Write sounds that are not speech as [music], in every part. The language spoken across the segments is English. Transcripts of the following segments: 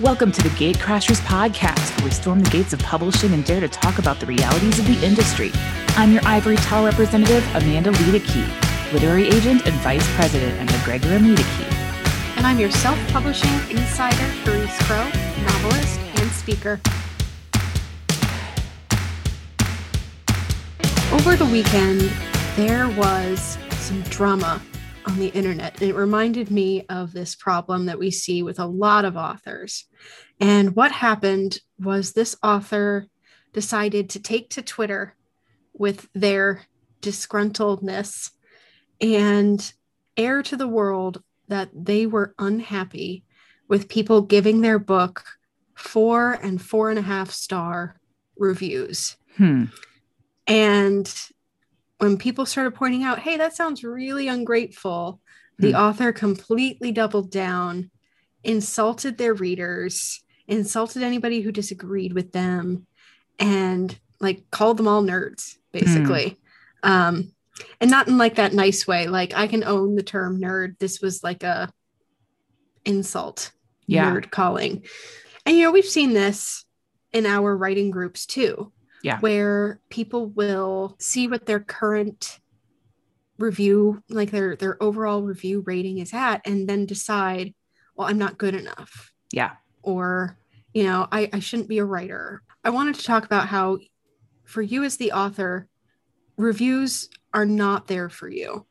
Welcome to the Gatecrashers podcast, where we storm the gates of publishing and dare to talk about the realities of the industry. I'm your Ivory Tower representative, Amanda Luedeke, literary agent and vice president at MacGregor and Luedeke. And I'm your self publishing insider, Charis Crowe, novelist and speaker. Over the weekend, there was some drama on the internet. And it reminded me of this problem that we see with a lot of authors. And what happened was this author decided to take to Twitter with their disgruntledness and air to the world that they were unhappy with people giving their book four and four and a half star reviews. Hmm. And when people started pointing out, hey, that sounds really ungrateful, the hmm. author completely doubled down, insulted their readers, insulted anybody who disagreed with them, and like called them all nerds, basically. Hmm. Um, and not in like that nice way. Like I can own the term nerd. This was like a insult, yeah. nerd calling. And you know, we've seen this in our writing groups too yeah. Where people will see what their current review, like their their overall review rating is at, and then decide, well, I'm not good enough. Yeah. Or, you know, I, I shouldn't be a writer. I wanted to talk about how for you as the author, reviews are not there for you.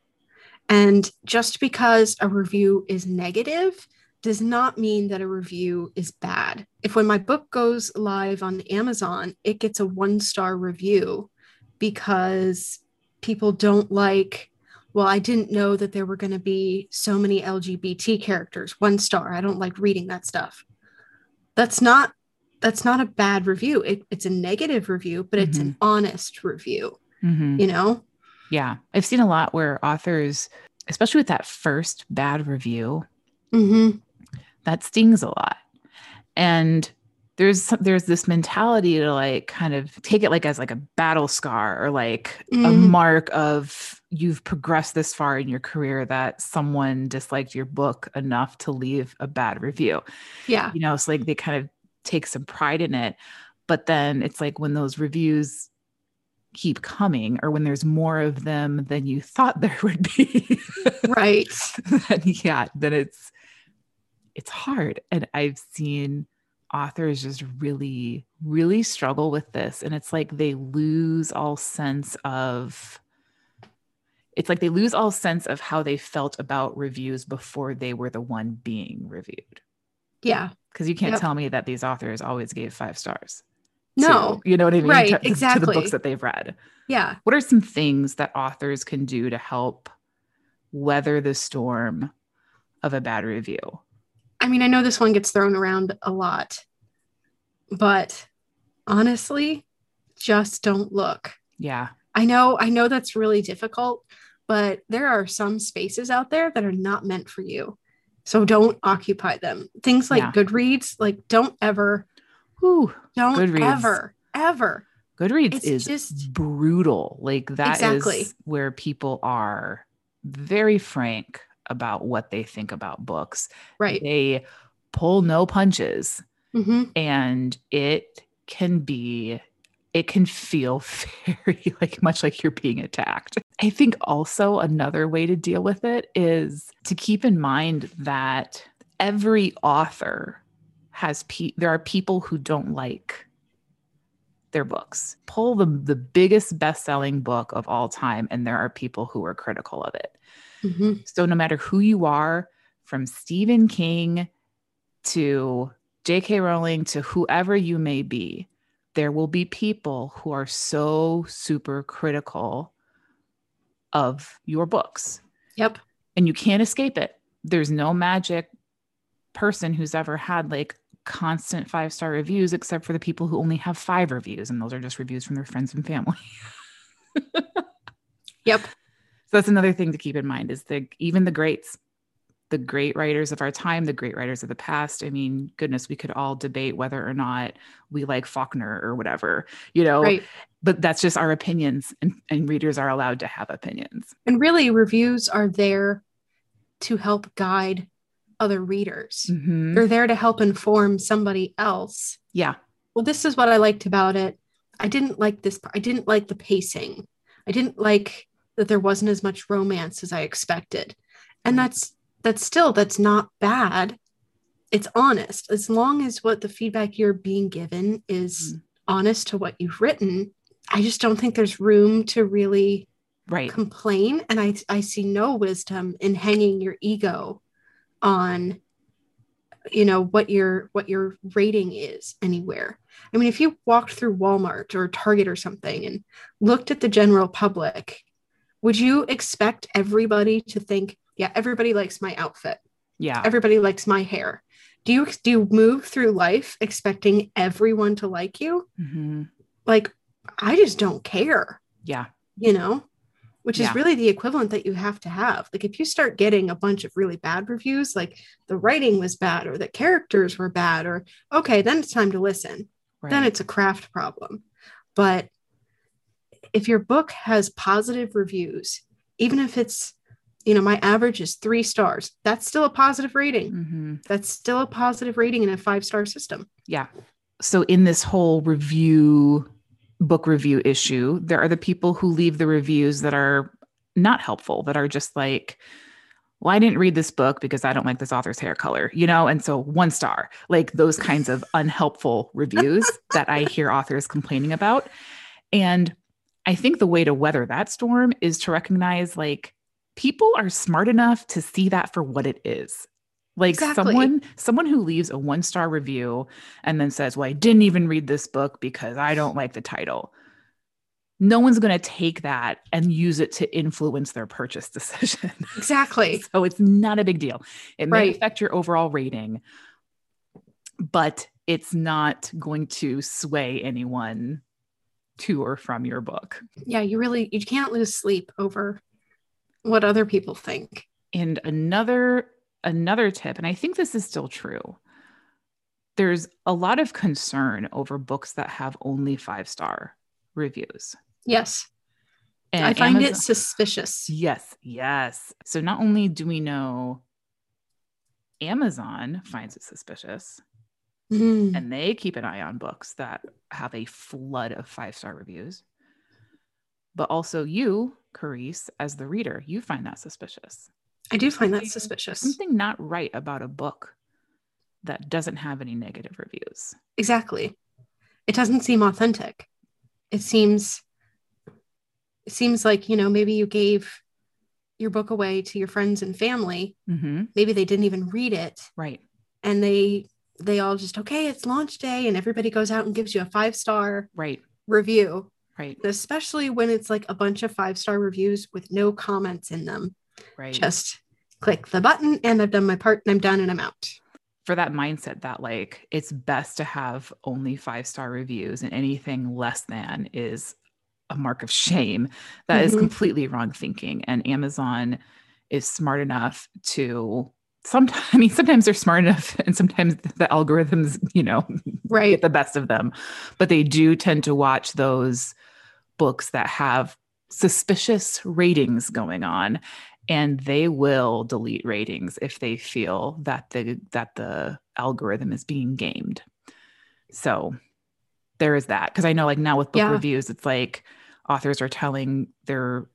And just because a review is negative does not mean that a review is bad. If when my book goes live on Amazon, it gets a one star review because people don't like, well, I didn't know that there were going to be so many LGBT characters, one star. I don't like reading that stuff. That's not that's not a bad review. It, it's a negative review, but it's mm-hmm. an honest review. Mm-hmm. You know? Yeah. I've seen a lot where authors, especially with that first bad review, mm-hmm that stings a lot. And there's there's this mentality to like kind of take it like as like a battle scar or like mm. a mm-hmm. mark of you've progressed this far in your career that someone disliked your book enough to leave a bad review. Yeah. You know, it's like they kind of take some pride in it. But then it's like when those reviews keep coming or when there's more of them than you thought [laughs] there would be. right. then yeah, then it's it's hard. And I've seen authors just really, really struggle with this. And it's like they lose all sense of, it's like they lose all sense of how they felt about reviews before they were the one being reviewed. Yeah. Because you can't yep. tell me that these authors always gave five stars. No. To, you know what I mean? Right. To, exactly. To the books that they've read. Yeah. What are some things that authors can do to help weather the storm of a bad review? I mean, I know this one gets thrown around a lot, but honestly, just don't look. Yeah. I know, I know that's really difficult, but there are some spaces out there that are not meant for you. So don't occupy them. Things like yeah. Goodreads, like don't ever, Whew, don't Goodreads. ever, ever. Goodreads it's is just brutal. Like that exactly. is where people are very frank about what they think about books. Right. They pull no punches. Mm-hmm. And it can be, it can feel [laughs] very like much like you're being attacked. I think also another way to deal with it is to keep in mind that every author has pe- there are people who don't like their books. Pull the the biggest best-selling book of all time and there are people who are critical of it. Mm-hmm. So, no matter who you are, from Stephen King to J.K. Rowling to whoever you may be, there will be people who are so super critical of your books. Yep. And you can't escape it. There's no magic person who's ever had like constant five star reviews, except for the people who only have five reviews. And those are just reviews from their friends and family. [laughs] yep. So that's another thing to keep in mind is that even the greats, the great writers of our time, the great writers of the past. I mean, goodness, we could all debate whether or not we like Faulkner or whatever, you know, right. but that's just our opinions and, and readers are allowed to have opinions. And really reviews are there to help guide other readers. Mhm. They're there to help inform somebody else. Yeah. Well, this is what I liked about it. I didn't like this. I didn't like the pacing. I didn't like that there wasn't as much romance as I expected. And that's that's still that's not bad. It's honest. As long as what the feedback you're being given is Mhm. honest to what you've written, I just don't think there's room to really Right. complain and I I see no wisdom in hanging your ego on you know what your what your rating is anywhere. I mean if you walked through Walmart or Target or something and looked at the general public, would you expect everybody to think, yeah, everybody likes my outfit. Yeah. Everybody likes my hair. Do you do you move through life expecting everyone to like you? Mhm. Like I just don't care Yeah. you know, which Yeah. is really the equivalent that you have to have. Like if you start getting a bunch of really bad reviews, like the writing was bad or the characters were bad, or okay, then it's time to listen. Right. Then it's a craft problem. But if your book has positive reviews, even if it's, you know, my average is three stars, that's still a positive rating. Mhm. That's still a positive rating in a five star system. Yeah. So in this whole review book review issue, there are the people who leave the reviews that are not helpful, that are just like, well, I didn't read this book because I don't like this author's hair color, you know? And so one star, like those kinds of unhelpful reviews [laughs] that I hear authors complaining about. And I think the way to weather that storm is to recognize like people are smart enough to see that for what it is. Like Exactly. someone someone who leaves a one star review and then says, "Well, I didn't even read this book because I don't like the title." No one's going to take that and use it to influence their purchase [laughs] decision. Exactly. so it's not a big deal. It may Right. affect your overall rating, but it's not going to sway anyone to or from your book. Yeah, you really you can't lose sleep over what other people think. And another another tip, and I think this is still true. There's a lot of concern over books that have only five star reviews. Yes. And I find it suspicious. Yes, yes. So not only do we know Amazon finds it suspicious, Mm. and they keep an eye on books that have a flood of five star reviews, but also you, Charis, as the reader, you find that suspicious. I do find that suspicious. Something not right about a book that doesn't have any negative reviews. Exactly. It doesn't seem authentic. It seems it seems like, you know, maybe you gave your book away to your friends and family. Mm-hmm. Maybe they didn't even read it Right. and they they all just okay, it's launch day and everybody goes out and gives you a five-star Right. review. Right. Especially when it's like a bunch of five-star reviews with no comments in them. Right. Just click the button and I've done my part and I'm done and I'm out. for that mindset that like it's best to have only five star reviews and anything less than is a mark of shame That is Mhm. completely wrong thinking and amazon is smart enough to sometimes [laughs] i mean sometimes they're smart enough and sometimes the algorithms you know Right. get the best of them but they do tend to watch those books that have suspicious ratings going on and they will delete ratings if they feel that the that the algorithm is being gamed so there is that because i know like now with book Yeah. reviews it's like authors are telling their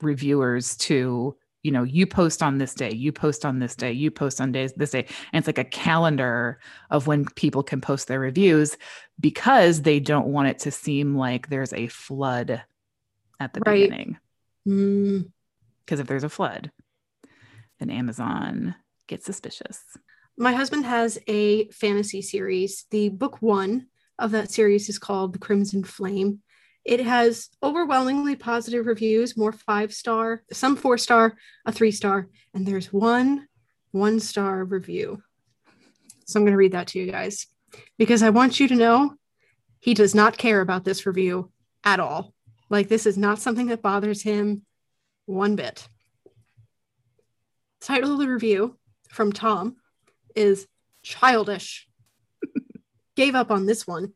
reviewers to you know you post on this day you post on this day you post on days this day and it's like a calendar of when people can post their reviews because they don't want it to seem like there's a flood at the Right. beginning Mm, because if there's a flood then amazon gets suspicious my husband has a fantasy series. The book one of that series is called The Crimson Flame. It has overwhelmingly positive reviews, more five star, some four star, a three star, and there's one one star review. So I'm going to read that to you guys because I want you to know he does not care about this review at all. Like, this is not something that bothers him one bit. Title of the review from Tom is childish. [laughs] Gave up on this one.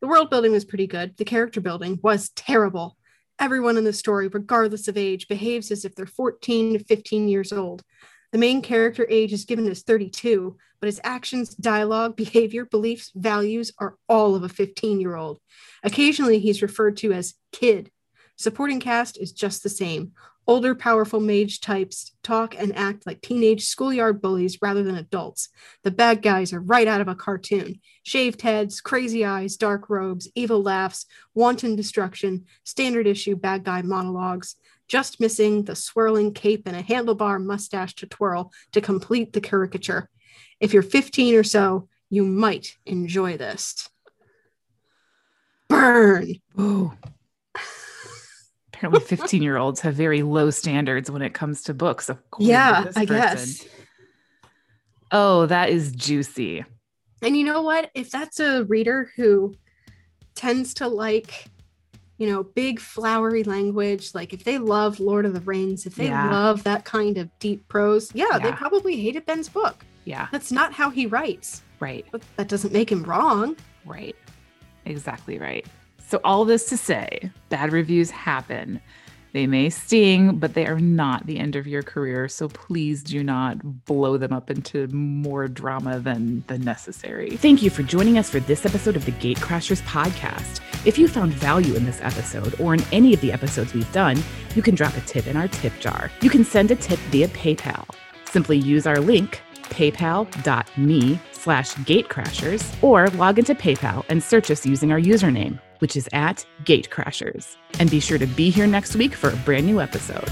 The world building was pretty good. The character building was terrible. Everyone in the story, regardless of age, behaves as if they're 14 to 15 years old. The main character age is given as 32, but his actions, dialogue, behavior, beliefs, values are all of a 15 year old. Occasionally, he's referred to as kid. Supporting cast is just the same. Older, powerful mage types talk and act like teenage schoolyard bullies rather than adults. The bad guys are right out of a cartoon shaved heads, crazy eyes, dark robes, evil laughs, wanton destruction, standard issue bad guy monologues, just missing the swirling cape and a handlebar mustache to twirl to complete the caricature. If you're 15 or so, you might enjoy this. Burn. Ooh. Apparently, 15 year olds have very low standards when it comes to books. Of course. Yeah, I guess. Oh, that is juicy. And you know what? If that's a reader who tends to like, you know, big flowery language, like if they love Lord of the Rings, if they Yeah. love that kind of deep prose, yeah, they probably hated Ben's book. Yeah, That's not how he writes, right, but that doesn't make him wrong. right. Exactly right. So, all this to say, bad reviews happen. They may sting, but they are not the end of your career. So please do not blow them up into more drama than, than necessary. Thank you for joining us for this episode of the Gatecrashers podcast. If you found value in this episode or in any of the episodes we've done, you can drop a tip in our tip jar. You can send a tip via PayPal. Simply use our link, paypal.me slash gatecrashers, or log into PayPal and search us using our username, which is at gatecrashers. And be sure to be here next week for a brand new episode.